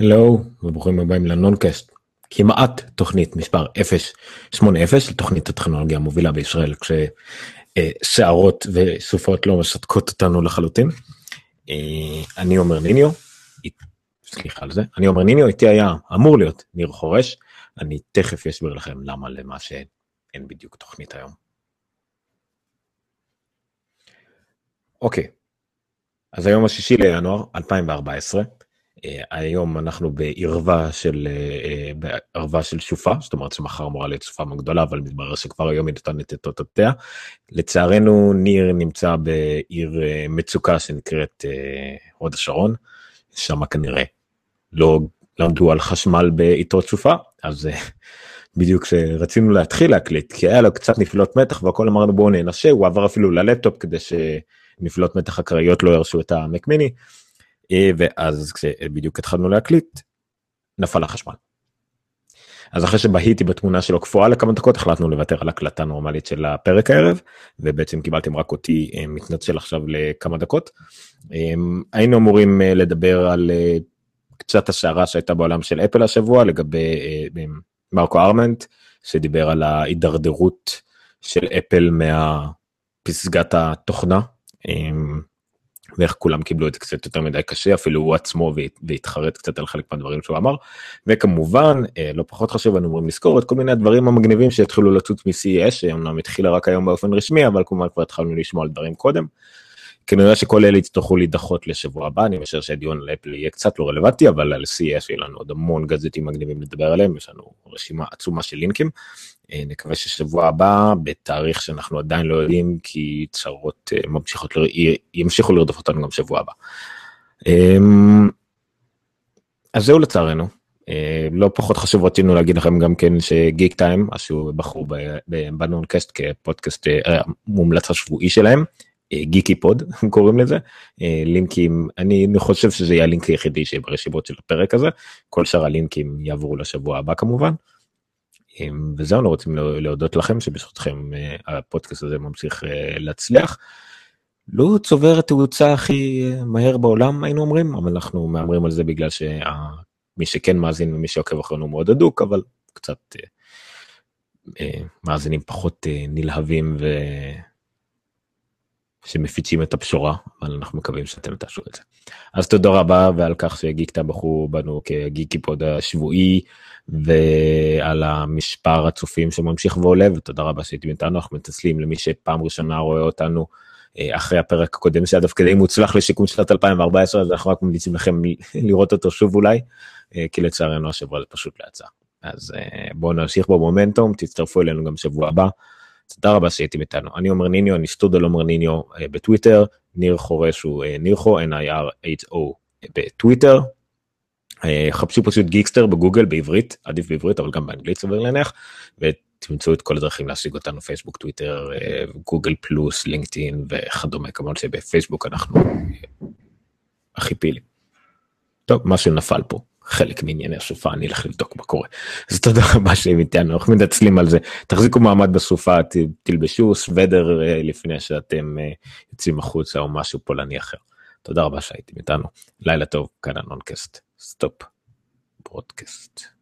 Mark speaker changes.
Speaker 1: הלו וברוכים הבאים לנונקאסט כמעט תוכנית מספר 080 לתוכנית הטכנולוגיה המובילה בישראל כשסערות וסופות לא מסתקות אותנו לחלוטין. אה, אני אומר ניניו, סליחה על זה, אני אומר ניניו איתי היה אמור להיות ניר חורש, אני תכף אסביר לכם למה למה שאין בדיוק תוכנית היום. אוקיי, אז היום השישי לינואר 2014. אה, היום אנחנו בערווה של אה, בערווה של סופה זאת אומרת שמחר אמורה להיות סופה מאוד גדולה אבל מתברר שכבר היום היא נותנת את אותותיה. לצערנו ניר נמצא בעיר אה, מצוקה שנקראת הוד השרון שם כנראה לא למדו על חשמל בעיתות סופה אז בדיוק כשרצינו להתחיל להקליט כי היה לו קצת נפילות מתח והכל אמרנו בואו ננסה הוא עבר אפילו ללפטופ כדי שנפילות מתח אקראיות לא ירשו את המקמיני. אה, ואז כשבדיוק התחלנו להקליט נפל החשמל. אז אחרי שבהיתי בתמונה שלו קפואה לכמה דקות החלטנו לוותר על הקלטה נורמלית של הפרק הערב ובעצם קיבלתם רק אותי אה, מתנצל עכשיו לכמה דקות. אה, היינו אמורים לדבר על קצת הסערה שהייתה בעולם של אפל השבוע לגבי מרקו ארמנט שדיבר על ההידרדרות של אפל מהפסגת התוכנה ואיך כולם קיבלו את זה קצת יותר מדי קשה אפילו הוא עצמו והתחרט קצת על חלק מהדברים שהוא אמר וכמובן אה, לא פחות חשוב אני אומרים לזכור את כל מיני הדברים המגניבים שהתחילו לצוץ מ-CES שאומנם התחילה רק היום באופן רשמי אבל כמובן כבר התחלנו לשמוע על דברים קודם. כנראה שכל אלה יצטרכו להידחות לשבוע הבא אני משער שהדיון על אפל יהיה קצת לא רלוונטי אבל על CES יהיה לנו עוד המון גזטים מגניבים לדבר עליהם יש לנו רשימה עצומה של לינקים. אה, נקווה ששבוע הבא בתאריך שאנחנו עדיין לא יודעים כי צרות אה, ממשיכות ימשיכו לרדוף אותנו גם שבוע הבא. אמ, אז זהו לצערנו אה, לא פחות חשוב רצינו להגיד לכם גם כן שגיק טיים שהוא בחרו בנונקאסט כפודקאסט מומלץ השבועי שלהם גיקי פוד קוראים לזה לינקים אני חושב שזה יהיה הלינק היחידי שיהיה של הפרק הזה כל שאר הלינקים יעברו לשבוע הבא כמובן. וזהו, אנחנו רוצים להודות לכם שבזכותכם אה, הפודקאסט הזה ממשיך אה, להצליח. לא צובר תאוצה הכי אה, מהר בעולם היינו אומרים, אבל אנחנו מהמרים על זה בגלל שמי שכן מאזין ומי שעוקב אחרינו מאוד הדוק, אבל קצת מאזינים פחות נלהבים ו... שמפיצים את הבשורה, אבל אנחנו מקווים שאתם תעשו את זה. אז תודה רבה ועל כך שגיקטה בחרו בנו כגיקי פוד השבועי ועל המשפר הצופים שממשיך ועולה ותודה רבה שהייתם איתנו אנחנו מתנצלים למי שפעם ראשונה רואה אותנו אה, אחרי הפרק הקודם שהיה דווקא די מוצלח לשיקום שנת 2014 אז אנחנו רק ממליצים לכם לראות אותו שוב אולי אה, כי לצערנו השבוע זה פשוט לא יצא. אז אה, בואו נמשיך במומנטום תצטרפו אלינו גם שבוע הבא. תודה רבה שהייתם איתנו. אני אומר ניניו אני סטודל אומר ניניו בטוויטר ניר חורש הוא נירחו n-i-r-h-o בטוויטר. אה, חפשו פשוט גיקסטר בגוגל בעברית עדיף בעברית אבל גם באנגלית סביר להניח ותמצאו את כל הדרכים להשיג אותנו פייסבוק טוויטר אה, גוגל פלוס לינקדאין וכדומה כמובן שבפייסבוק אנחנו אה, הכי פעילים. טוב משהו נפל פה חלק מענייני הסופה אני אלך לבדוק מה קורה אז תודה רבה שהם איתנו אנחנו מנצלים על זה תחזיקו מעמד בסופה תלבשו סוודר לפני שאתם יוצאים החוצה או משהו פולני אחר. תודה רבה שהייתם איתנו לילה טוב כאן הנונקאסט. Stop broadcast.